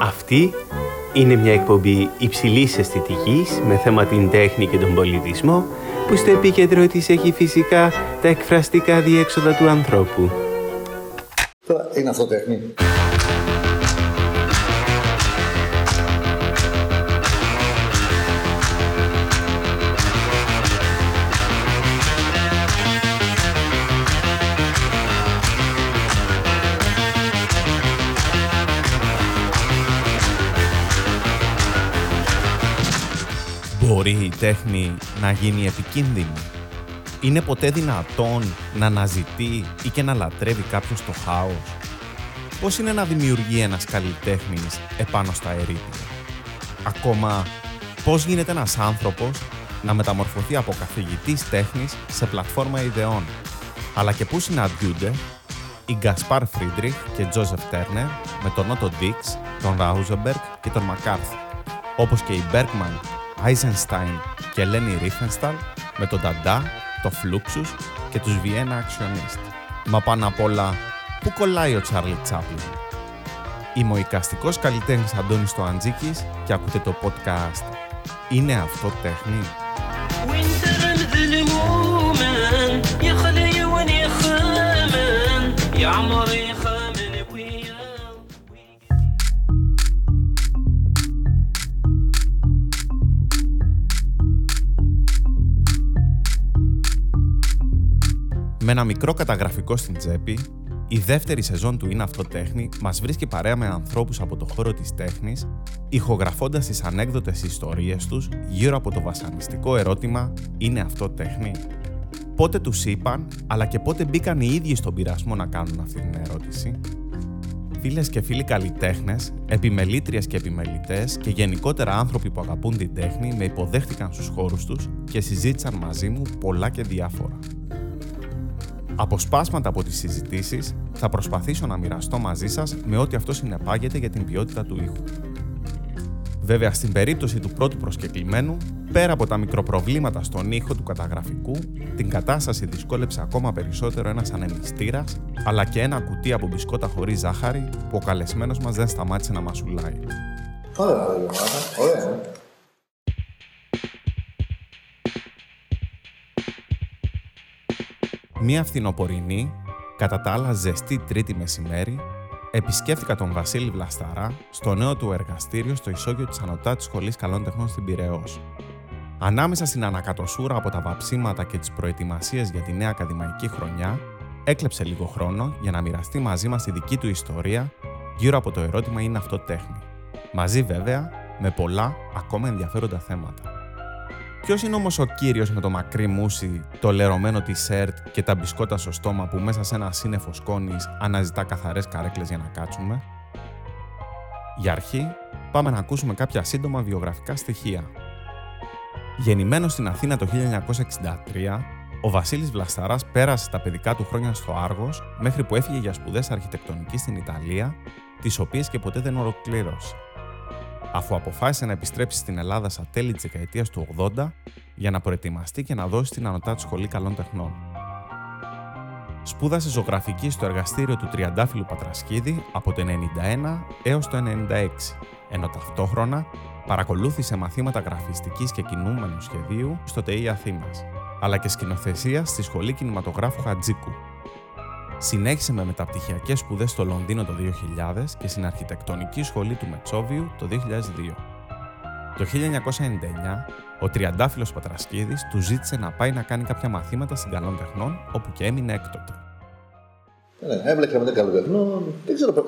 Αυτή είναι μια εκπομπή υψηλής αισθητικής με θέμα την τέχνη και τον πολιτισμό που στο επίκεντρο της έχει φυσικά τα εκφραστικά διέξοδα του ανθρώπου. Τώρα είναι αυτό τέχνη; Μπορεί η τέχνη να γίνει επικίνδυνη; Είναι ποτέ δυνατόν να αναζητεί ή και να λατρεύει κάποιος το χάος; Πώς είναι να δημιουργεί ένας καλλιτέχνης επάνω στα ερείπια; Ακόμα, πώς γίνεται ένας άνθρωπος να μεταμορφωθεί από καθηγητής τέχνης σε πλατφόρμα ιδεών; Αλλά και πού συναντιούνται οι Γκασπάρ Φρίντριχ και Τζόζεφ Τέρνερ με τον Ότο Ντιξ, τον Ράουζεμπεργκ και τον Μακάρθι, όπως και οι Μπέρκμαν Eisenstein και Ελένη Ρίφενσταλ με τον Ταντά, το Φλούξους και τους Βιένα Actionist. Μα πάνω απ' όλα, πού κολλάει ο Τσάρλι Τσάπλιν. Είμαι ο οικαστικός καλλιτέχνης Αντώνης Τοαντζίκης και ακούτε το podcast «Είναι αυτό τέχνη» Με ένα μικρό καταγραφικό στην τσέπη, η δεύτερη σεζόν του Είναι Αυτό Τέχνη μας βρίσκει παρέα με ανθρώπους από το χώρο της τέχνης, ηχογραφώντας τις ανέκδοτες ιστορίες τους γύρω από το βασανιστικό ερώτημα Είναι αυτό τέχνη; Πότε τους είπαν, αλλά και πότε μπήκαν οι ίδιοι στον πειρασμό να κάνουν αυτή την ερώτηση; Φίλες και φίλοι καλλιτέχνες, επιμελήτριες και επιμελητές και γενικότερα άνθρωποι που αγαπούν την τέχνη με υποδέχτηκαν στους χώρους τους και συζήτησαν μαζί μου πολλά και διάφορα. Αποσπάσματα από τις συζητήσεις θα προσπαθήσω να μοιραστώ μαζί σας με ό,τι αυτό συνεπάγεται για την ποιότητα του ήχου. Βέβαια, στην περίπτωση του πρώτου προσκεκλημένου, πέρα από τα μικροπροβλήματα στον ήχο του καταγραφικού, την κατάσταση δυσκόλεψε ακόμα περισσότερο ένας ανεμιστήρας, αλλά και ένα κουτί από μπισκότα χωρίς ζάχαρη που ο καλεσμένος μας δεν σταμάτησε να μασουλάει. Ωραία, ωραία. Μία φθινοπορεινή, κατά τα άλλα ζεστή τρίτη μεσημέρι, επισκέφθηκα τον Βασίλη Βλασταρά στο νέο του εργαστήριο στο ισόγειο της Ανωτάτης Σχολής Καλών Τεχνών στην Πυραιός. Ανάμεσα στην ανακατοσούρα από τα βαψίματα και τις προετοιμασίες για τη νέα ακαδημαϊκή χρονιά, έκλεψε λίγο χρόνο για να μοιραστεί μαζί μας τη δική του ιστορία γύρω από το ερώτημα «Είναι αυτό τέχνη». Μαζί βέβαια με πολλά ακόμα ενδιαφέροντα θέματα. Ποιος είναι όμως ο κύριος με το μακρύ μουσι, το λερωμένο σερτ και τα μπισκότα στο στόμα που μέσα σε ένα σύννεφο σκόνης αναζητά καθαρές καρέκλες για να κάτσουμε; Για αρχή, πάμε να ακούσουμε κάποια σύντομα βιογραφικά στοιχεία. Γεννημένος στην Αθήνα το 1963, ο Βασίλης Βλασταράς πέρασε τα παιδικά του χρόνια στο Άργος μέχρι που έφυγε για σπουδές αρχιτεκτονικής στην Ιταλία, τις οποίες και ποτέ δεν ολοκλήρωσε αφού αποφάσισε να επιστρέψει στην Ελλάδα στα τέλη της δεκαετίας του 80 για να προετοιμαστεί και να δώσει την Ανωτάτη Σχολή Καλών Τεχνών. Σπούδασε ζωγραφική στο εργαστήριο του Τριαντάφυλλου Πατρασκίδη από το 1991 έως το 1996, ενώ ταυτόχρονα παρακολούθησε μαθήματα γραφιστικής και κινούμενου σχεδίου στο ΤΕΙ Αθήνας, αλλά και σκηνοθεσία στη Σχολή Κινηματογράφου Χατζίκου, Συνέχισε με μεταπτυχιακές σπουδές στο Λονδίνο το 2000 και στην Αρχιτεκτονική Σχολή του Μετσόβιου το 2002. Το 1999, ο Τριαντάφυλλος Πατρασκίδης του ζήτησε να πάει να κάνει κάποια μαθήματα στην Καλών Τεχνών, όπου και έμεινε έκτοτε. Ναι, έβλεπα με Καλών Τεχνών. Δεν ξέρω, τα,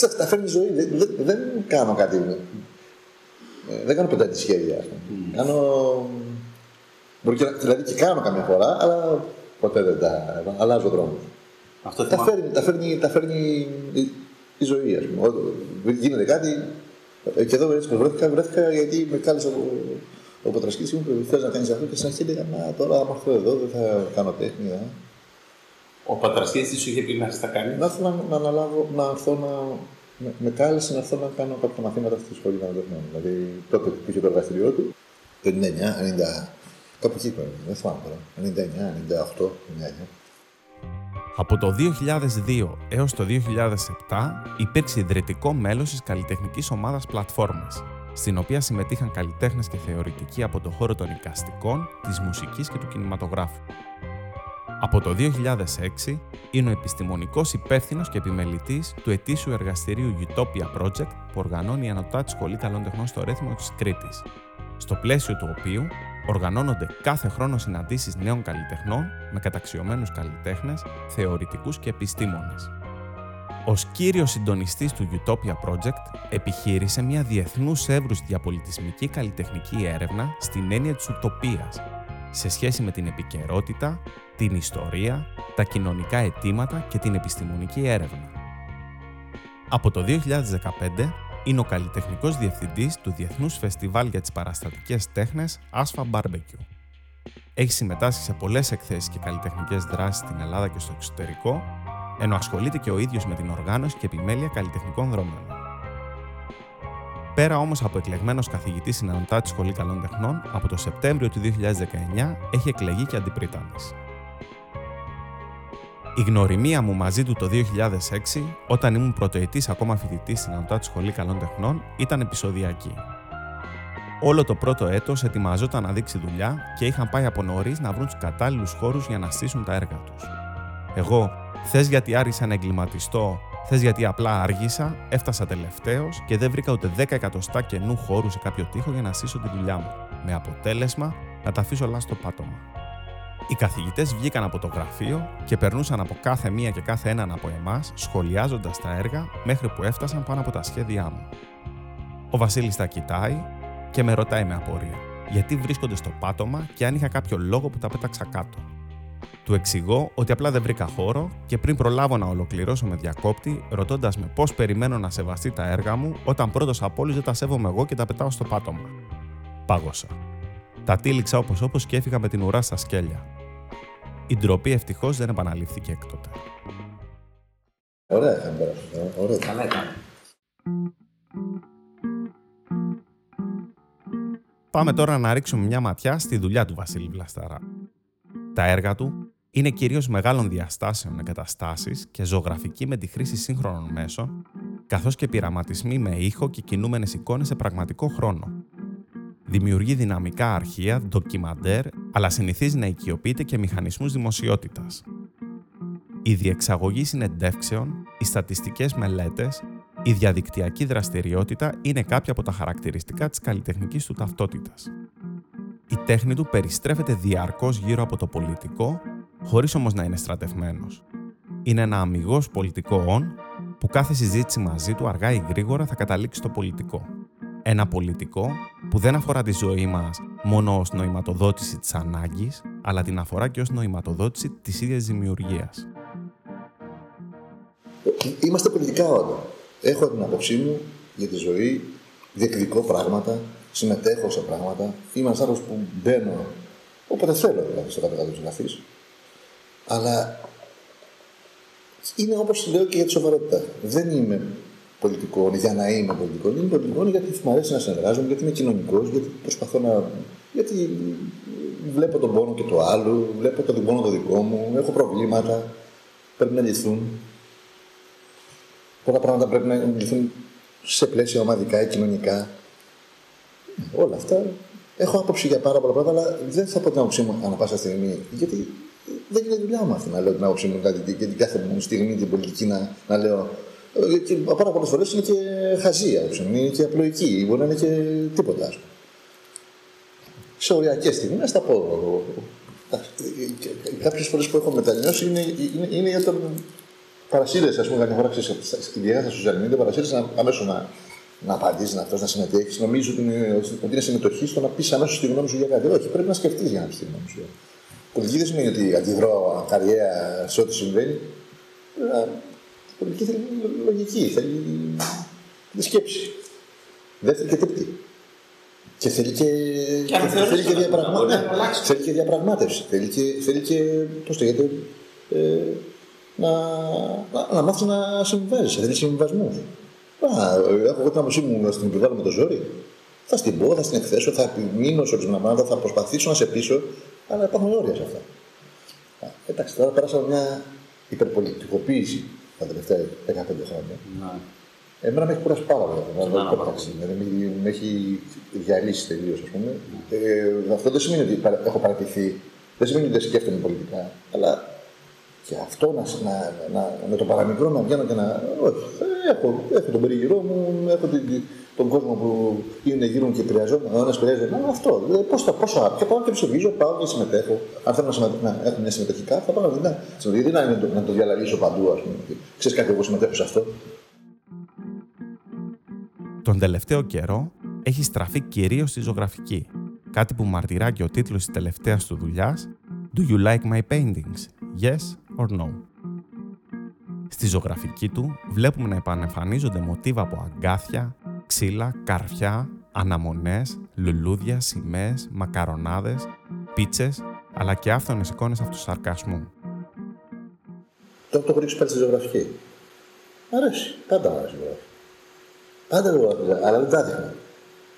τα, τα φέρνει η ζωή. Δεν, δεν, δεν κάνω κάτι. Ε, δεν κάνω πεντάτη σχέδια. Mm. Κάνω. Μπορεί και, δηλαδή και κάνω καμιά φορά, αλλά ποτέ δεν τα. Αλλάζω δρόμο. Αυτό τα, φέρνει, τα, φέρνει, τα φέρνει η, ζωή, ας πούμε. Γίνεται κάτι. Ε, και εδώ έτσι βρέθηκα, βρέθηκα γιατί με κάλεσε ο, ο Πατρασκή μου που θε να κάνεις αυτό; Και στην αρχή έλεγα Να τώρα, άμα έρθω εδώ, δεν θα κάνω τέχνη. Ε. Ο Πατρασκή τι σου είχε πει να θα κάνει; Να έρθω να, να αναλάβω, να έρθω να. Με, με κάλεσε να έρθω να κάνω κάποια μαθήματα στη σχολή των τεχνών. Δηλαδή τότε που είχε το εργαστηριό του, το 99, 90. Κάπου εκεί δεν θυμάμαι τώρα. 99, 98, 99. Από το 2002 έως το 2007 υπήρξε ιδρυτικό μέλος της καλλιτεχνικής ομάδας Πλατφόρμες, στην οποία συμμετείχαν καλλιτέχνες και θεωρητικοί από το χώρο των οικαστικών, της μουσικής και του κινηματογράφου. Από το 2006 είναι ο επιστημονικός υπεύθυνος και επιμελητής του ετήσιου εργαστηρίου Utopia Project που οργανώνει η Ανωτάτη Σχολή Καλών Τεχνών στο Ρέθιμο της Κρήτης, στο πλαίσιο του οποίου οργανώνονται κάθε χρόνο συναντήσεις νέων καλλιτεχνών με καταξιωμένους καλλιτέχνες, θεωρητικούς και επιστήμονες. Ω κύριος συντονιστής του Utopia Project, επιχείρησε μια διεθνούς εύρου διαπολιτισμική καλλιτεχνική έρευνα στην έννοια της ουτοπίας, σε σχέση με την επικαιρότητα, την ιστορία, τα κοινωνικά αιτήματα και την επιστημονική έρευνα. Από το 2015 είναι ο καλλιτεχνικός διευθυντής του Διεθνούς Φεστιβάλ για τις Παραστατικές Τέχνες Asfa Barbecue. Έχει συμμετάσχει σε πολλές εκθέσεις και καλλιτεχνικές δράσεις στην Ελλάδα και στο εξωτερικό, ενώ ασχολείται και ο ίδιος με την οργάνωση και επιμέλεια καλλιτεχνικών δρόμων. Πέρα όμως από εκλεγμένος καθηγητής στην Ανωτάτη Σχολή Καλών Τεχνών, από το Σεπτέμβριο του 2019 έχει εκλεγεί και αντιπρίτανης. Η γνωριμία μου μαζί του το 2006, όταν ήμουν πρωτοετής ακόμα φοιτητής στην Ανωτάτη Σχολή Καλών Τεχνών, ήταν επεισοδιακή. Όλο το πρώτο έτος ετοιμαζόταν να δείξει δουλειά και είχαν πάει από νωρίς να βρουν τους κατάλληλους χώρους για να στήσουν τα έργα τους. Εγώ, θες γιατί άρισα να εγκληματιστώ, θες γιατί απλά άργησα, έφτασα τελευταίος και δεν βρήκα ούτε 10 εκατοστά καινού χώρου σε κάποιο τοίχο για να στήσω τη δουλειά μου. Με αποτέλεσμα να τα αφήσω όλα στο πάτωμα. Οι καθηγητές βγήκαν από το γραφείο και περνούσαν από κάθε μία και κάθε έναν από εμάς, σχολιάζοντας τα έργα μέχρι που έφτασαν πάνω από τα σχέδιά μου. Ο Βασίλης τα κοιτάει και με ρωτάει με απορία, γιατί βρίσκονται στο πάτωμα και αν είχα κάποιο λόγο που τα πέταξα κάτω; Του εξηγώ ότι απλά δεν βρήκα χώρο και πριν προλάβω να ολοκληρώσω με διακόπτη, ρωτώντας με πώς περιμένω να σεβαστεί τα έργα μου όταν πρώτος από όλους δεν τα σέβομαι εγώ και τα πετάω στο πάτωμα. Πάγωσα. Τα τύλιξα όπως όπως και έφυγα με την ουρά στα σκέλια. Η ντροπή ευτυχώς δεν επαναλήφθηκε έκτοτε. Ωραία θα Ωραία. Καλά έκανε. Πάμε τώρα να ρίξουμε μια ματιά στη δουλειά του Βασίλη Βλασταρά. Τα έργα του είναι κυρίως μεγάλων διαστάσεων εγκαταστάσεις και ζωγραφική με τη χρήση σύγχρονων μέσων, καθώς και πειραματισμοί με ήχο και κινούμενες εικόνες σε πραγματικό χρόνο. Δημιουργεί δυναμικά αρχεία, ντοκιμαντέρ, αλλά συνηθίζει να οικειοποιείται και μηχανισμούς δημοσιότητας. Η διεξαγωγή συνεντεύξεων, οι στατιστικές μελέτες, η διαδικτυακή δραστηριότητα είναι κάποια από τα χαρακτηριστικά της καλλιτεχνικής του ταυτότητας. Η τέχνη του περιστρέφεται διαρκώς γύρω από το πολιτικό, χωρίς όμως να είναι στρατευμένος. Είναι ένα αμυγός πολιτικό όν, που κάθε συζήτηση μαζί του αργά ή γρήγορα θα καταλήξει στο πολιτικό. Ένα πολιτικό που δεν αφορά τη ζωή μας μόνο ως νοηματοδότηση της ανάγκης, αλλά την αφορά και ως νοηματοδότηση της ίδιας δημιουργίας. Είμαστε πολιτικά όντα. Έχω την άποψή μου για τη ζωή, διεκδικώ πράγματα, συμμετέχω σε πράγματα. Είμαι ένας άνθρωπος που μπαίνω όποτε θέλω δηλαδή στο κάτω της γραφής. Αλλά είναι όπως λέω και για τη σοβαρότητα. Δεν είμαι πολιτικό για να είμαι πολιτικός. Είμαι πολιτικός γιατί μου αρέσει να συνεργάζομαι, γιατί είμαι κοινωνικός, γιατί προσπαθώ να. Γιατί βλέπω τον πόνο και το άλλο, βλέπω τον πόνο το δικό μου, έχω προβλήματα, πρέπει να λυθούν. Πολλά πράγματα πρέπει να λυθούν σε πλαίσια ομαδικά ή κοινωνικά. Όλα αυτά. Έχω άποψη για πάρα πολλά πράγματα, αλλά δεν θα πω την άποψή μου ανά πάσα στιγμή. Γιατί δεν είναι δουλειά μου αυτή να λέω την άποψή μου κάτι, και την κάθε μου στιγμή την πολιτική να, να λέω. Και πάρα πολλέ φορές είναι και χαζή η άποψή μου, είναι και απλοϊκή, μπορεί να είναι και τίποτα. Σε οριακές στιγμές θα πω. Κάποιες φορές που έχω μετανιώσει είναι, είναι, είναι για τον παρασύρεσαι, ας πούμε, κάποια φορά ιδιαίτερα στα social media, παρασύρεσαι αμέσως να, να απαντήσεις αυτός, να συμμετέχει. Νομίζω ότι είναι, ότι είναι συμμετοχή στο να πεις αμέσως τη γνώμη σου για κάτι. Όχι, πρέπει να σκεφτείς για να πεις τη γνώμη σου. Πολιτική δεν σημαίνει ότι αντιδρώ καριέρα σε ό,τι συμβαίνει. Πολιτική θέλει λογική, θέλει σκέψη. Δεν θέλει και τύπτη. Και θέλει και, και, θέλει και, διαπραγμάτευση. Θέλει και διαπραγμάτευση. Θέλει και, θέλει και πώς το λέτε, ε, να, να, να μάθεις να συμβιβάζει. Θέλεις συμβιβασμού. Έχω εγώ την άποψή μου να την επιβάλλω με το ζόρι. Θα στην πω, θα στην εκθέσω, θα επιμείνω σε ορισμένα πράγματα, θα προσπαθήσω να σε πείσω, αλλά υπάρχουν όρια σε αυτά. εντάξει, τώρα πέρασαμε μια υπερπολιτικοποίηση τα τελευταία 15 χρόνια. Ναι. Εμένα με έχει κουράσει πάρα πολύ. Σωστά, Δηλαδή, πάρα εντάξει, δηλαδή, με- με έχει διαλύσει τελείως, ας πούμε. Ε, αυτό δεν σημαίνει ότι παρα- έχω παρατηθεί. Δεν σημαίνει ότι δεν σκέφτομαι πολιτικά. Αλλά και αυτό να, να, να, με το παραμικρό να βγαίνω και να. Όχι. Ε, έχω, έχω τον περίγυρό μου, έχω την, τον κόσμο που είναι γύρω μου και επηρεαζόμαι. Ο ένας επηρεάζεται. Να, αυτό. Δηλαδή, πώς θα, πόσο άπια. Πάω και ψηφίζω, πάω και συμμετέχω. Αν θέλω να, συμμετέχω, να έχω μια συμμετοχή κάπου, θα πάω να Γιατί να, είναι το- να το διαλαλήσω παντού, ας πούμε. Ξέρεις κάτι, εγώ συμμετέχω σε αυτό. Τον τελευταίο καιρό έχει στραφεί κυρίως στη ζωγραφική, κάτι που μαρτυρά και ο τίτλος της τελευταίας του δουλειάς «Do you like my paintings? Yes or no?» Στη ζωγραφική του βλέπουμε να επανεμφανίζονται μοτίβα από αγκάθια, ξύλα, καρφιά, αναμονές, λουλούδια, σημαίες, μακαρονάδες, πίτσες, αλλά και άφθονες εικόνες αυτοσαρκασμού. Το έχω ρίξει πάλι στη ζωγραφική. Μ' αρέσει. Πάντα μου αρέσει η ζωγραφική. Πάντα ζωγραφική, αλλά δεν τα έδειχνα.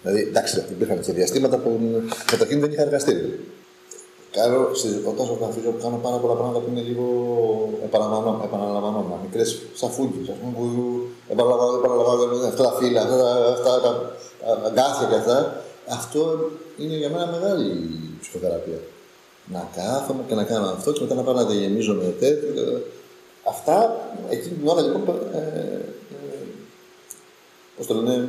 Δηλαδή, εντάξει, υπήρχαν και διαστήματα που καταρχήν δεν είχα εργαστήριο. Κάνω, στις- όταν ζωγραφίζω, κάνω πάρα πολλά πράγματα που είναι λίγο επαναλαμβανό- επαναλαμβανόμενα. Μικρές σαφούλκε, ας πούμε, που επαναλαμβάνω, επαναλαμβάνω, αυτά τα φύλλα, αυτά, τα- αυτά τα τα αγκάθια και αυτά. Αυτό είναι για μένα μεγάλη ψυχοθεραπεία. Να κάθομαι και να κάνω αυτό και μετά να πάω να τα γεμίζω με τέτοιο. Αυτά εκείνη την ώρα λοιπόν. Ε, ε, Πώς το λένε,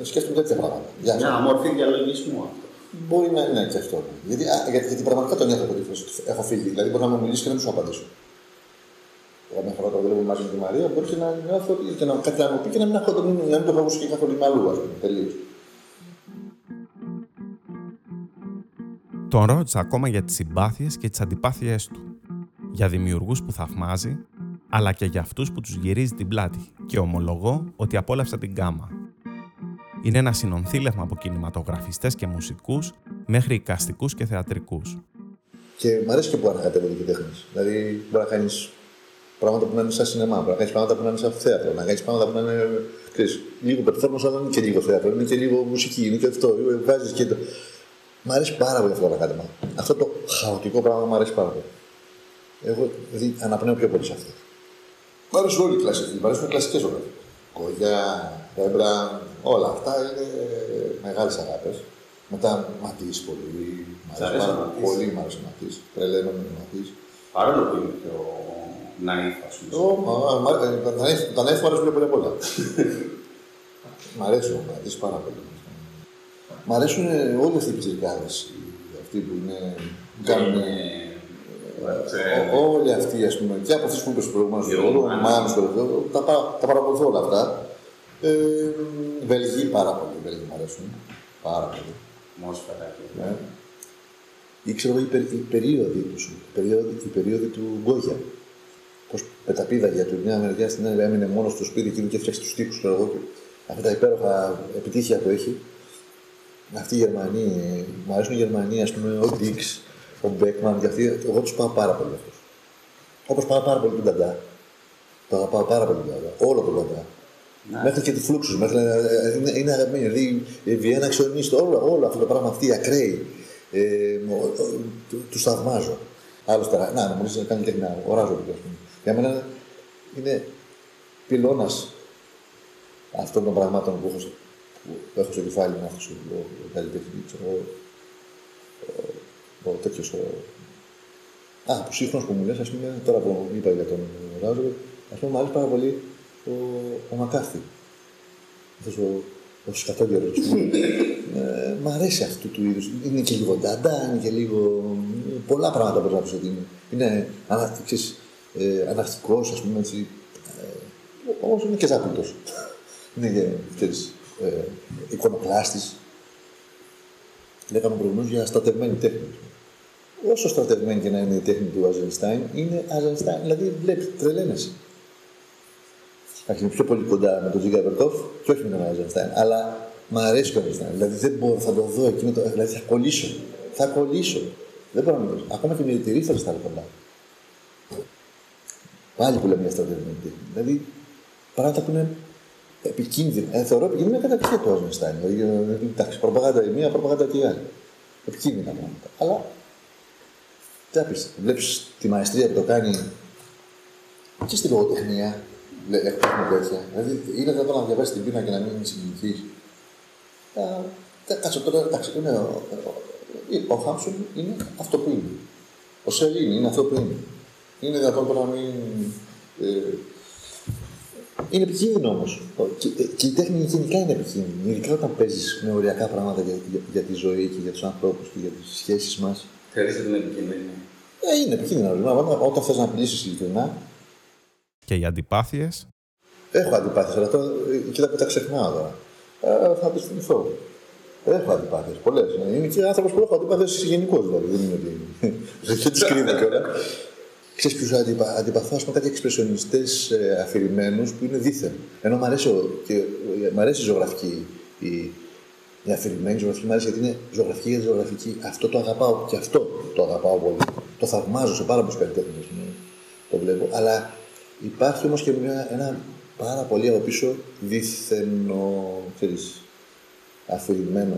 ε, σκέφτομαι τέτοια πράγματα. Γεια σας. Μια μορφή διαλογισμού αυτό. Μπορεί να είναι και αυτό. Γιατί, α, γιατί, γιατί πραγματικά το νιώθω ότι έχω φύγει. Δηλαδή, μπορεί να μου μιλήσει και να μην σου απαντήσω. Εγώ μια φορά το βλέπω μαζί με τη Μαρία, μπορεί και να νιώθω ότι- και να κάτι να μου πει και να μην, έχω, να μην, να μην το έχω ακούσει και καθόλου με αλλού, ας πούμε. Τελείως. Τον ρώτησα ακόμα για τις συμπάθειες και τις αντιπάθειές του. Για δημιουργούς που θαυμάζει, αλλά και για αυτούς που τους γυρίζει την πλάτη και ομολογώ ότι απόλαυσα την κάμα. Είναι ένα συνονθήλευμα από κινηματογραφιστές και μουσικούς μέχρι οικαστικούς και θεατρικούς. Και μου αρέσει και που ανακατεύονται και τέχνε. Δηλαδή, μπορεί να κάνεις πράγματα που να είναι σαν σινεμά, μπορεί να κάνεις πράγματα που να είναι σαν θέατρο, να κάνεις πράγματα που να είναι. Ξέρεις, λίγο performance, αλλά είναι και λίγο θέατρο, είναι και λίγο μουσική, είναι και αυτό. Βάζεις και το. Μ' αρέσει πάρα πολύ αυτό το ανακάτεμα. Αυτό το χαοτικό πράγμα μου αρέσει πάρα πολύ. Εγώ δηλαδή, αναπνέω πιο πολύ σε αυτό. Μ' αρέσουν όλοι οι κλασικοί, μ' αρέσουν οι κλασικές όλε. Κογιά, Ρέμπρα, όλα αυτά είναι μεγάλες αγάπες. Μετά Ματής πολύ. Μ' Σ' αρέσει αρέσει ο πάρα Ματής; πολύ, μ' αρέσει ο Ματής. Τρελαίνομαι με Ματής. Παρόλο που είναι πιο ναΐφ, ας πούμε. Τα νέφη μου αρέσουν πιο πολύ απ' όλα. Μ' αρέσουν ο Ματής πάρα πολύ. Μ' αρέσουν ε, όλοι αυτοί οι πιτσιρικάδες, οι- αυτοί που είναι. που κάνουν. Είναι, ε, Ό- Όλοι αυτοί, ας πούμε, και από αυτούς που είπε προηγουμένω, Οι ο Ρωμάνοι. Μάνος και το τα, πα- τα παρακολουθώ όλα αυτά. Ε, Βελγοί πάρα πολύ, οι Βελγοί μου αρέσουν. Πάρα πολύ. Ατμόσφαιρα και Ναι. Ή ξέρω εγώ, οι, περί- οι περίοδοι τους, οι περίοδοι, οι περίοδοι του Γκόγια. Πώς πεταπίδαγε του μια μεριά στην άλλη, έμεινε μόνος στο σπίτι εκείνο και έφτιαξε τους τοίχου, ξέρω εγώ. και Αυτά τα υπέροχα επιτύχια που έχει. Αυτοί οι Γερμανοί, μου αρέσουν οι Γερμανοί, ας πούμε, ο Ντίξ, ο Μπέκμαν, και αυτοί, εγώ τους πάω πάρα πολύ αυτούς. Όπως πάω πάρα πολύ τον Νταντά. Το αγαπάω πάρα πολύ τον Νταντά. Όλο τον Νταντά. Μέχρι και τη φλούξους. Μέχρι, ε, είναι, είναι αγαπημένη. Δηλαδή, η Βιέννα αξιονίστο, όλο, όλο αυτό το πράγμα, αυτοί οι ακραίοι. Ε, του θαυμάζω. Άλλο τώρα, να, να μου λες να κάνει τέχνη, οράζω λίγο. ας πούμε. Για μένα είναι πυλώνας αυτών των πραγμάτων που έχω, στο- που έχω στο κεφάλι μου, αυτός ο, ο καλλιτέχνη, ξέρω εγώ, ο, ο τέτοιος, ο, Α, που σύγχρονος που μου λες, ας πούμε, τώρα που είπα για τον Ράζο, ας πούμε, μου αρέσει πάρα πολύ ο, ο Μακάρθη. Αυτός ο, ο σκατόγερος, ας πούμε. ε, μ' αρέσει αυτού του είδους. Είναι και λίγο νταντά, είναι και λίγο... Πολλά πράγματα μπορεί να πεις ότι είναι. Είναι ανα, ξέρεις, ε, αναρχικός, ας πούμε, έτσι. Ε, όμως είναι και ζάπλουτος. είναι και, ξέρεις, ε, εικονοκλάστης. Λέγαμε προηγουμένως για στρατευμένη τέχνη. Όσο στρατευμένη και να είναι η τέχνη του Αζενστάιν, είναι Αζενστάιν. Δηλαδή, βλέπει, τρελαίνεσαι. Εντάξει, είναι πιο πολύ κοντά με τον Τζίγκα Βερτόφ και όχι με τον Αζενστάιν. Αλλά μ' αρέσει ο Αζενστάιν. Δηλαδή, δεν μπορώ, θα το δω εκείνο το. Δηλαδή, θα κολλήσω. Θα κολλήσω. Δεν μπορώ να μιλήσω. Ακόμα και με τη ρήφα θα κοντά. Πάλι που λέμε για στρατευμένη τέχνη. Δηλαδή, πράγματα που είναι επικίνδυνα. Ε, θεωρώ επικίνδυνα κατά και το Αζενστάιν. Δηλαδή, ε, εντάξει, προπαγάνδα η μία, προπαγάνδα και η άλλη. Επικίνδυνα πράγματα. Αλλά τι να πεις, βλέπεις τη μαεστρία που το κάνει Και στη λογοτεχνία, λέ- έχουμε τέτοια. Δηλαδή, είναι δυνατόν να διαβάσει την πείνα και να μην συγκινηθείς. Κάτσε τώρα, εντάξει, είναι, ο, ο, ο Χάμσον είναι αυτό που είναι. Ο Σελήνη είναι αυτό που είναι. Είναι δυνατόν τώρα να μην. Ε, είναι επικίνδυνο όμως. Και, ε, και η τέχνη γενικά είναι επικίνδυνη. Ειδικά όταν παίζεις με οριακά πράγματα για, για, για τη ζωή και για τους ανθρώπους και για τις σχέσεις μας. Θεωρείς ότι είναι επικίνδυνη. Ε, είναι επικίνδυνο. ορισμένα πράγματα. Όταν θες να μιλήσεις ειλικρινά, Και οι αντιπάθειες έχω αντιπάθειες, αλλά τώρα ε, κοίτα που τα ξεχνάω τώρα. Ε, θα τι θυμηθώ. Έχω αντιπάθειες, πολλές. Είμαι και άνθρωπος που έχω αντιπάθειες γενικώς δηλαδή. Δεν είναι ότι. Δεν τι κρύβω κιόλας. Ξέρεις ποιους αντιπα, αντιπαθώ, ας πούμε, κάτι εξπρεσιονιστές ε, αφηρημένους που είναι δίθεν. Ενώ μου αρέσει, ο- και, ε, μ' αρέσει η ζωγραφική, η, η αφηρημένη ζωγραφική, μου αρέσει γιατί είναι ζωγραφική για ζωγραφική. Αυτό το αγαπάω και αυτό το αγαπάω πολύ. Το θαυμάζω σε πάρα πολλούς καλλιτέχνες μου. Το βλέπω. Αλλά υπάρχει όμως και μια, ένα πάρα πολύ από πίσω δίθενο, ξέρεις, αφηρημένο,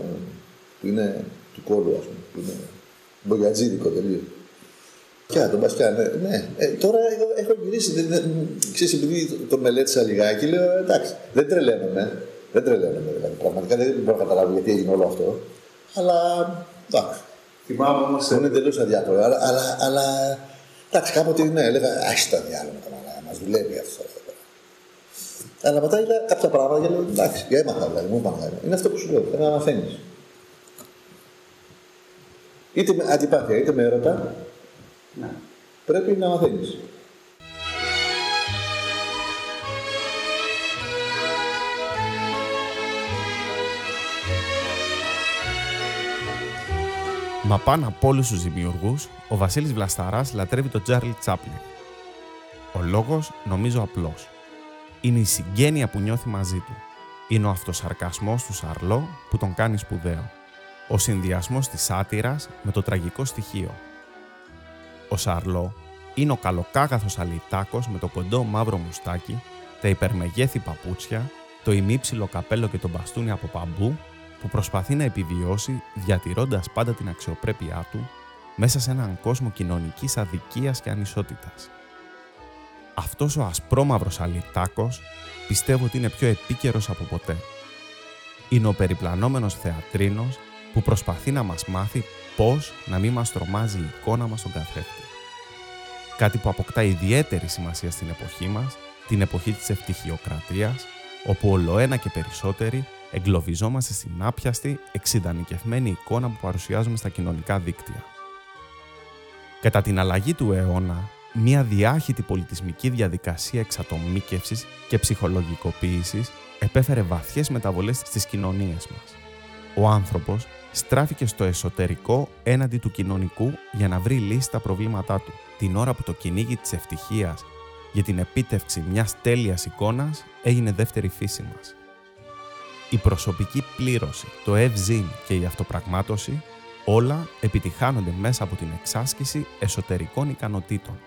που είναι του κόλλου, ας πούμε, που είναι μπογιατζίδικο τελείως. Πια, τον Πασκιά, ναι. ναι. Ε, τώρα έχω, έχω γυρίσει. Δεν, δεν, ξέρεις, επειδή το, το μελέτησα λιγάκι, λέω εντάξει, δεν τρελαίνομαι. Δεν τρελαίνομαι. Δηλαδή, πραγματικά δεν μπορώ να καταλάβω γιατί έγινε όλο αυτό. Αλλά εντάξει. Θυμάμαι όμως... Είναι εντελώς αδιάφορο. Αλλά, αλλά, αλλά εντάξει, κάποτε ναι, έλεγα Άστα διάλογο το μαλάκα, μα δουλεύει αυτό. εδώ πέρα». Αλλά μετά είδα κάποια πράγματα και λέω εντάξει, για έμαθα δηλαδή, μου είπαν. Είναι αυτό που σου λέω, πρέπει να μαθαίνεις. Είτε με αντιπάθεια, είτε με έρωτα, Ναι. πρέπει να μαθαίνεις. Μα πάνω από όλους τους δημιουργούς, ο Βασίλης Βλασταράς λατρεύει τον Τζάρλι Τσάπλιν. Ο λόγος νομίζω απλός. Είναι η συγγένεια που νιώθει μαζί του. Είναι ο αυτοσαρκασμός του Σαρλό που τον κάνει σπουδαίο. Ο συνδυασμός της σάτυρας με το τραγικό στοιχείο. Ο Σαρλό είναι ο καλοκάγαθος αλυτάκος με το κοντό μαύρο μουστάκι, τα υπερμεγέθη παπούτσια, το ημίψιλο καπέλο και το μπαστούνι από παμπού που προσπαθεί να επιβιώσει διατηρώντας πάντα την αξιοπρέπειά του μέσα σε έναν κόσμο κοινωνικής αδικίας και ανισότητας. Αυτός ο ασπρόμαυρος αλυτάκος πιστεύω ότι είναι πιο επίκαιρος από ποτέ. Είναι ο περιπλανόμενος θεατρίνος που προσπαθεί να μας μάθει πώς να μην μας τρομάζει η εικόνα μας στον καθρέφτη. Κάτι που αποκτά ιδιαίτερη σημασία στην εποχή μας, την εποχή της ευτυχιοκρατίας, όπου ολοένα και περισσότεροι εγκλωβιζόμαστε στην άπιαστη, εξειδανικευμένη εικόνα που παρουσιάζουμε στα κοινωνικά δίκτυα. Κατά την αλλαγή του αιώνα, μια διάχυτη πολιτισμική διαδικασία εξατομίκευσης και ψυχολογικοποίησης επέφερε βαθιές μεταβολές στις κοινωνίες μας. Ο άνθρωπος στράφηκε στο εσωτερικό έναντι του κοινωνικού για να βρει λύση στα προβλήματά του, την ώρα που το κυνήγι της ευτυχίας για την επίτευξη μιας τέλειας εικόνας έγινε δεύτερη φύση μας. Η προσωπική πλήρωση, το ευζήν και η αυτοπραγμάτωση όλα επιτυχάνονται μέσα από την εξάσκηση εσωτερικών ικανοτήτων,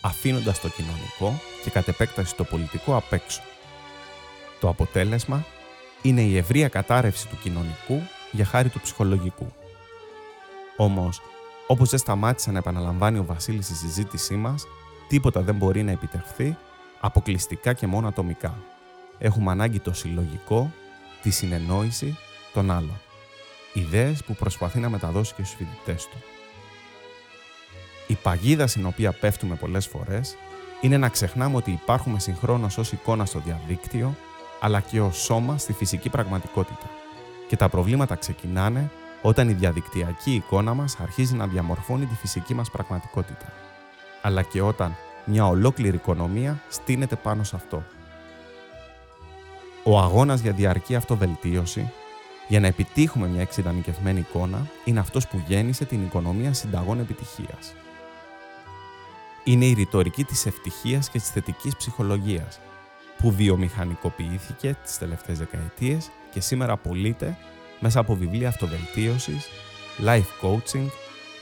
αφήνοντας το κοινωνικό και κατ' επέκταση το πολιτικό απ' έξω. Το αποτέλεσμα είναι η ευρεία κατάρρευση του κοινωνικού για χάρη του ψυχολογικού. Όμως, όπως δεν σταμάτησε να επαναλαμβάνει ο Βασίλης στη συζήτησή μας, τίποτα δεν μπορεί να επιτευχθεί αποκλειστικά και μόνο ατομικά. Έχουμε ανάγκη το συλλογικό, τη συνεννόηση των άλλων. Ιδέες που προσπαθεί να μεταδώσει και στους φοιτητές του. Η παγίδα στην οποία πέφτουμε πολλές φορές είναι να ξεχνάμε ότι υπάρχουμε συγχρόνως ως εικόνα στο διαδίκτυο, αλλά και ως σώμα στη φυσική πραγματικότητα. Και τα προβλήματα ξεκινάνε όταν η διαδικτυακή εικόνα μας αρχίζει να διαμορφώνει τη φυσική μας πραγματικότητα. Αλλά και όταν μια ολόκληρη οικονομία στείνεται πάνω σε αυτό. Ο αγώνας για διαρκή αυτοβελτίωση, για να επιτύχουμε μια εξειδανικευμένη εικόνα, είναι αυτός που γέννησε την οικονομία συνταγών επιτυχίας. Είναι η ρητορική της ευτυχίας και της θετικής ψυχολογίας, που βιομηχανικοποιήθηκε τις τελευταίες δεκαετίες και σήμερα πωλείται μέσα από βιβλία αυτοβελτίωσης, life coaching,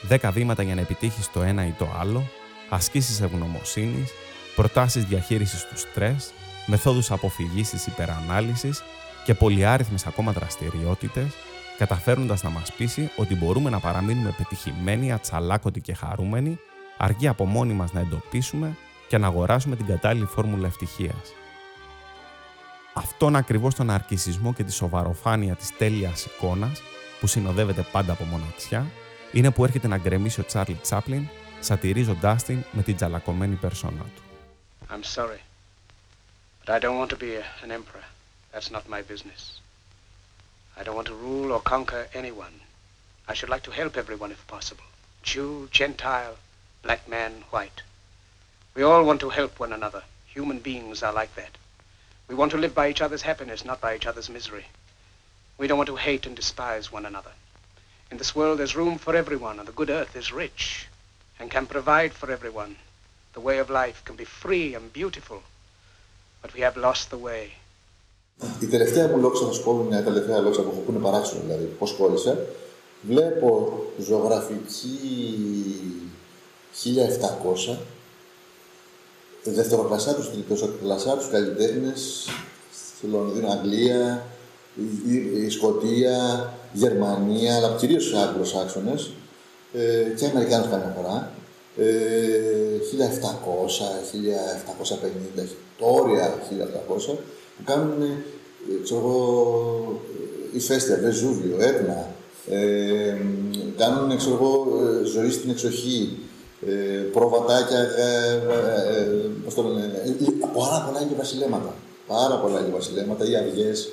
10 βήματα για να επιτύχεις το ένα ή το άλλο, ασκήσεις ευγνωμοσύνης, προτάσεις διαχείρισης του στρες, μεθόδους αποφυγής της υπερανάλυσης και πολυάριθμες ακόμα δραστηριότητες, καταφέρνοντας να μας πείσει ότι μπορούμε να παραμείνουμε πετυχημένοι, ατσαλάκωτοι και χαρούμενοι, αρκεί από μόνοι μας να εντοπίσουμε και να αγοράσουμε την κατάλληλη φόρμουλα ευτυχίας. Αυτόν ακριβώς τον αρκισισμό και τη σοβαροφάνεια της τέλειας εικόνας, που συνοδεύεται πάντα από μοναξιά, είναι που έρχεται να γκρεμίσει ο Τσάρλι Τσάπλιν, σατυρίζοντάς την με την τζαλακωμένη περσόνα του. I'm sorry. But I don't want to be a, an emperor. That's not my business. I don't want to rule or conquer anyone. I should like to help everyone if possible. Jew, Gentile, black man, white. We all want to help one another. Human beings are like that. We want to live by each other's happiness, not by each other's misery. We don't want to hate and despise one another. In this world there's room for everyone, and the good earth is rich and can provide for everyone. The way of life can be free and beautiful, but we have lost the way. Η τελευταία μου λόγια να σου πω, μια τελευταία λόγια που έχω που είναι παράξενο δηλαδή, πώς κόλλησα, βλέπω ζωγραφική 1700, δευτεροκλασσάτους, τριτοκλασσάτους καλλιτέχνες στη Λονδίνο, Αγγλία, η, η, η Σκοτία, Γερμανία, αλλά κυρίως Άγγλος-Άξονες ε, και Αμερικάνους καμιά φορά. Ε, 1700, 1750, όρια 1700, που κάνουν, ε, ξέρω εγώ, ηφαίστεια, Βεζούβιο, Έτνα, ε, κάνουν, ξέρω εγώ, ε, ζωή στην εξοχή, ε, προβατάκια, ε, ε, ε, πώς το λένε, ε, ε, πάρα πολλά είναι και βασιλέματα. Πάρα πολλά είναι και βασιλέματα ή αυγές,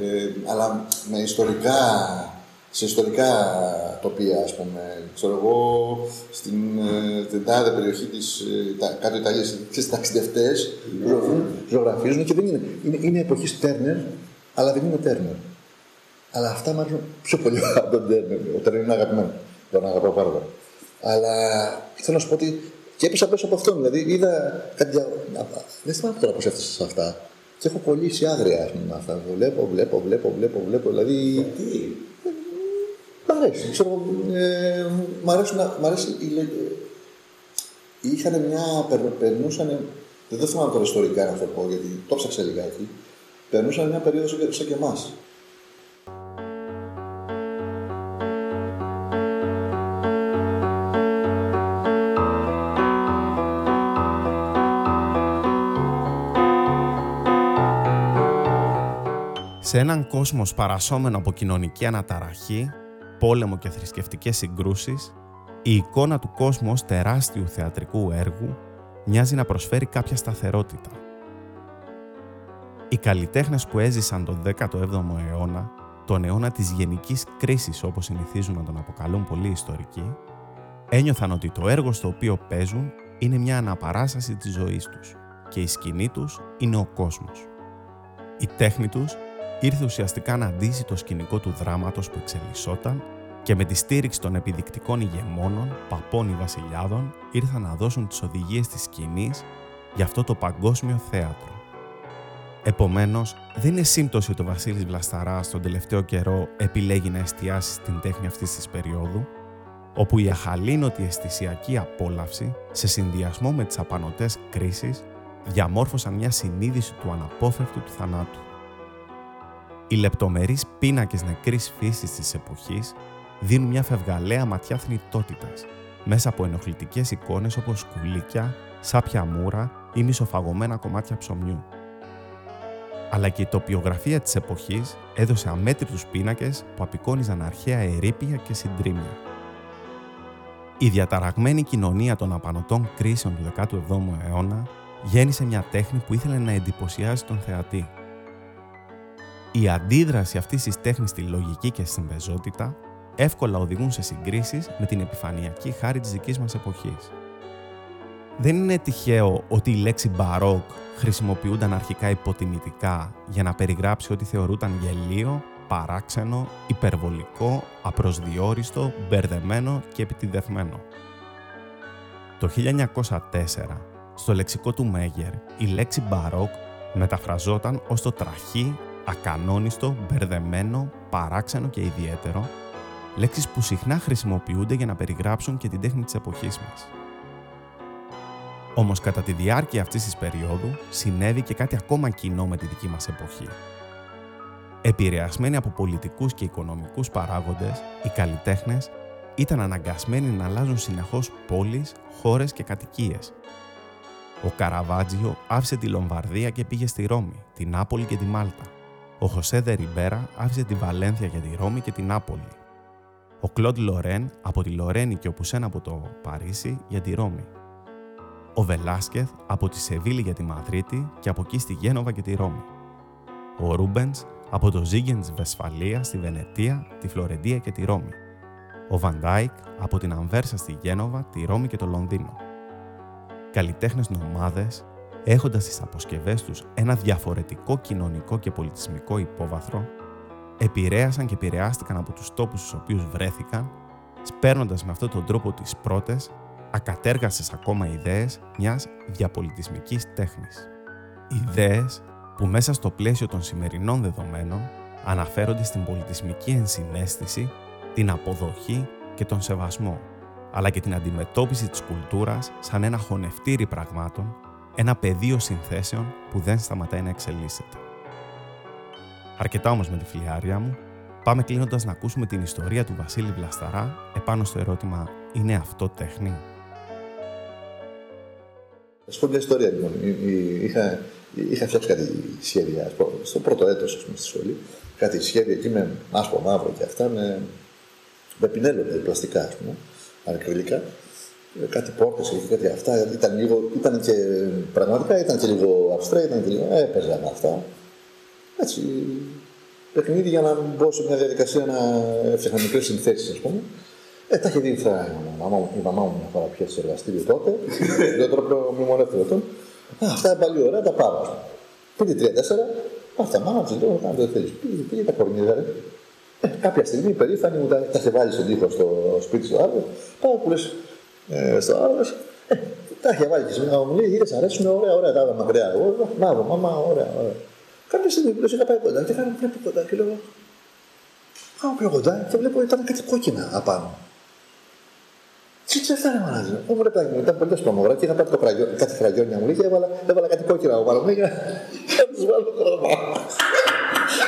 ε, αλλά με ιστορικά, σε ιστορικά τοπία, ας πούμε. Ξέρω εγώ, στην, ε, την τάδε περιοχή της ε, τα, κάτω Ιταλίας, ξέρεις, ταξιδευτές, ζωγραφίζουν, ζωγραφίζουν και δεν είναι. Είναι, είναι εποχής Τέρνερ, αλλά δεν είναι Τέρνερ. Αλλά αυτά μου αρέσουν πιο πολύ από τον Τέρνερ. Ο Τέρνερ είναι αγαπημένος. Τον αγαπάω πάρα πολύ. Αλλά θέλω να σου πω ότι και έπεσα πίσω από αυτόν. Δηλαδή είδα κάτι. δια- Δεν θυμάμαι τώρα πώς έφτασα σε αυτά. Και έχω κολλήσει άγρια ας πούμε, αυτά. Βλέπω, βλέπω, βλέπω, βλέπω, βλέπω. Δηλαδή. Τι, Μ' αρέσει. Ξέρω, εγώ, ε, μ' αρέσουν να- μ' αρέσει η λε- Είχαν μια. περ- Περνούσαν. Δεν θυμάμαι τώρα ιστορικά να το πω γιατί το ψάξα λιγάκι. Περνούσαν μια περίοδο σαν και- σαν και εμάς. Σε έναν κόσμο σπαρασόμενο από κοινωνική αναταραχή, πόλεμο και θρησκευτικές συγκρούσεις, η εικόνα του κόσμου ως τεράστιου θεατρικού έργου μοιάζει να προσφέρει κάποια σταθερότητα. Οι καλλιτέχνες που έζησαν τον 17ο αιώνα, τον αιώνα της γενικής κρίσης όπως συνηθίζουν να τον αποκαλούν πολλοί ιστορικοί, ένιωθαν ότι το έργο στο οποίο παίζουν είναι μια αναπαράσταση της ζωής τους και η σκηνή τους είναι ο κόσμος. Η τέχνη τους ήρθε ουσιαστικά να αντίσει το σκηνικό του δράματος που εξελισσόταν και με τη στήριξη των επιδεικτικών ηγεμόνων, παπών ή βασιλιάδων, ήρθαν να δώσουν τις οδηγίες της σκηνής για αυτό το παγκόσμιο θέατρο. Επομένως, δεν είναι σύμπτωση ότι ο Βασίλης Βλασταράς τον τελευταίο καιρό επιλέγει να εστιάσει στην τέχνη αυτής της περίοδου, όπου η αχαλήνωτη αισθησιακή απόλαυση, σε συνδυασμό με τις απανοτές κρίσεις, διαμόρφωσαν μια συνείδηση του αναπόφευκτου του θανάτου. Οι λεπτομερείς πίνακες νεκρής φύσης της εποχής δίνουν μια φευγαλαία ματιά θνητότητας μέσα από ενοχλητικές εικόνες όπως σκουλίκια, σάπια μούρα ή μισοφαγωμένα κομμάτια ψωμιού. Αλλά και η τοπιογραφία της εποχής έδωσε αμέτρητους πίνακες που απεικόνιζαν αρχαία ερήπια και συντρίμια. Η διαταραγμένη κοινωνία των απανοτών κρίσεων του 17ου αιώνα γέννησε μια τέχνη που ήθελε να εντυπωσιάζει τον θεατή. Η αντίδραση αυτής της τέχνης στη λογική και στην πεζότητα εύκολα οδηγούν σε συγκρίσεις με την επιφανειακή χάρη της δικής μας εποχής. Δεν είναι τυχαίο ότι η λέξη μπαρόκ χρησιμοποιούνταν αρχικά υποτιμητικά για να περιγράψει ότι θεωρούταν γελίο, παράξενο, υπερβολικό, απροσδιόριστο, μπερδεμένο και επιτιδευμένο. Το 1904, στο λεξικό του Μέγερ, η λέξη μπαρόκ μεταφραζόταν ως το τραχή, ακανόνιστο, μπερδεμένο, παράξενο και ιδιαίτερο, λέξεις που συχνά χρησιμοποιούνται για να περιγράψουν και την τέχνη της εποχής μας. Όμως κατά τη διάρκεια αυτής της περίοδου συνέβη και κάτι ακόμα κοινό με τη δική μας εποχή. Επηρεασμένοι από πολιτικούς και οικονομικούς παράγοντες, οι καλλιτέχνες ήταν αναγκασμένοι να αλλάζουν συνεχώς πόλεις, χώρες και κατοικίες. Ο Καραβάτζιο άφησε τη Λομβαρδία και πήγε στη Ρώμη, την Νάπολη και τη Μάλτα. Ο Χοσέ ντε Ριμπέρα άφησε τη Βαλένθια για τη Ρώμη και την Νάπολη. Ο Κλοντ Λορέν από τη Λωρραίνη και ο Πουσέν από το Παρίσι για τη Ρώμη. Ο Βελάσκεθ από τη Σεβίλη για τη Μαδρίτη και από εκεί στη Γένοβα και τη Ρώμη. Ο Ρούμπενς από το Ζίγκεν της Βεσφαλίας στη Βενετία, τη Φλωρεντία και τη Ρώμη. Ο Βαντάικ από την Αμβέρσα στη Γένοβα, τη Ρώμη και το Λονδίνο. Καλλιτέχνες νομάδες, έχοντας στις αποσκευές τους ένα διαφορετικό κοινωνικό και πολιτισμικό υπόβαθρο, επηρέασαν και επηρεάστηκαν από τους τόπους στους οποίους βρέθηκαν, σπέρνοντας με αυτόν τον τρόπο τις πρώτες, ακατέργαστες ακόμα ιδέες μιας διαπολιτισμικής τέχνης. Ιδέες που μέσα στο πλαίσιο των σημερινών δεδομένων αναφέρονται στην πολιτισμική ενσυναίσθηση, την αποδοχή και τον σεβασμό, αλλά και την αντιμετώπιση της κουλτούρας σαν ένα χωνευτήρι πραγμάτων, ένα πεδίο συνθέσεων που δεν σταματάει να εξελίσσεται. Αρκετά όμως με τη φιλιάρια μου, πάμε κλείνοντας να ακούσουμε την ιστορία του Βασίλη Βλασταρά επάνω στο ερώτημα «Είναι αυτό τέχνη» Θα σου πω μια ιστορία λοιπόν. Είχα, είχα φτιάξει κάτι σχέδια στο πρώτο έτος στη σχολή. Κάτι σχέδια εκεί με άσπρο μαύρο και αυτά με, με πινέλο, πλαστικά ας πούμε, ακριλικά. Ε, κάτι πόρτες και κάτι αυτά. Ήταν, λίγο, ήταν και πραγματικά ήταν και λίγο αυστρέ, ήταν και λίγο. Ε, έπαιζα με αυτά. Έτσι. Παιχνίδι για να μπω σε μια διαδικασία να έφτιαχνα μικρές συνθέσεις, ας πούμε. Ε, τα είχε δει η μαμά μου, η μαμά μου μια φορά πια σε εργαστήριο τότε. Δεν τώρα μνημονεύτηκα τον. Αυτά είναι πάλι ωραία, τα πάρω. Πήγε τρία-τέσσερα, αυτά μάνα τη λέω, κάνω το θέλεις. Πήγε, πήγε τα κορνίδα, ρε. Ε, κάποια στιγμή περήφανη μου τα, τα είχε βάλει στον τοίχο στο σπίτι στο άλλο. Πάω που λες ε, στο άλλο. Ε, τα είχε βάλει και σήμερα μου λέει: Είδε, αρέσουν ωραία, ωραία, τα μακριά. Εγώ, μαύρο, μαμά, ωραία, ωραία. Κάποια στιγμή που λες: Είχα πάει κοντά και είχα πάει κοντά και λέω: Πάω πιο κοντά και βλέπω ήταν κάτι κόκκινα απάνω. Τι τι αυτά είναι μαλάζε. Μου λέει μου, ήταν πολύ σπαμόρα και είχα πάρει το κραγιό, κάτι κραγιόνια μου και έβαλα, έβαλα κάτι κόκκινα από πάνω για να τους βάλω χρώμα.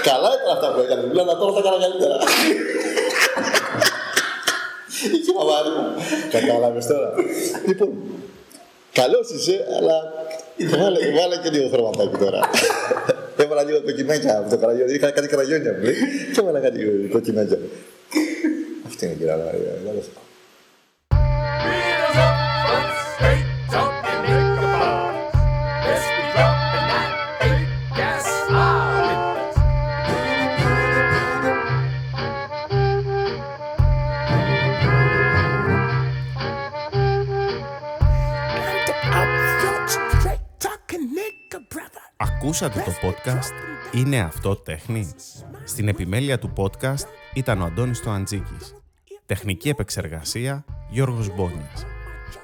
Καλά ήταν αυτά που έκανες, μιλάω να τώρα τα έκανα καλύτερα. Είχε μαμάρι μου. Κατάλαβες τώρα. Λοιπόν, καλός είσαι, αλλά βάλε, βάλε και λίγο χρωματάκι τώρα. Έβαλα λίγο κοκκινάκια από το κραγιόνι. Είχα κάτι κραγιόνια μου λέει και έβαλα κάτι κοκκινάκια. Αυτή είναι η κυρία Ακούσατε το podcast «Είναι αυτό τέχνη» Στην επιμέλεια του podcast ήταν ο Αντώνης Τοαντζίκης. Τεχνική επεξεργασία Γιώργος Μπόνιας.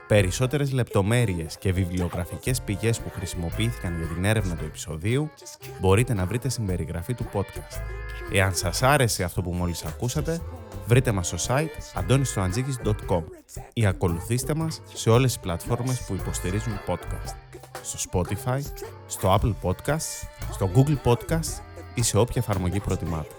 Περισσότερες λεπτομέρειες και βιβλιογραφικές πηγές που χρησιμοποιήθηκαν για την έρευνα του επεισοδίου μπορείτε να βρείτε στην περιγραφή του podcast. Εάν σας άρεσε αυτό που μόλις ακούσατε, βρείτε μας στο site antonistoantζίκης.com ή ακολουθήστε μας σε όλες τις πλατφόρμες που υποστηρίζουν podcast στο Spotify, στο Apple Podcast, στο Google Podcast ή σε όποια εφαρμογή προτιμάτε.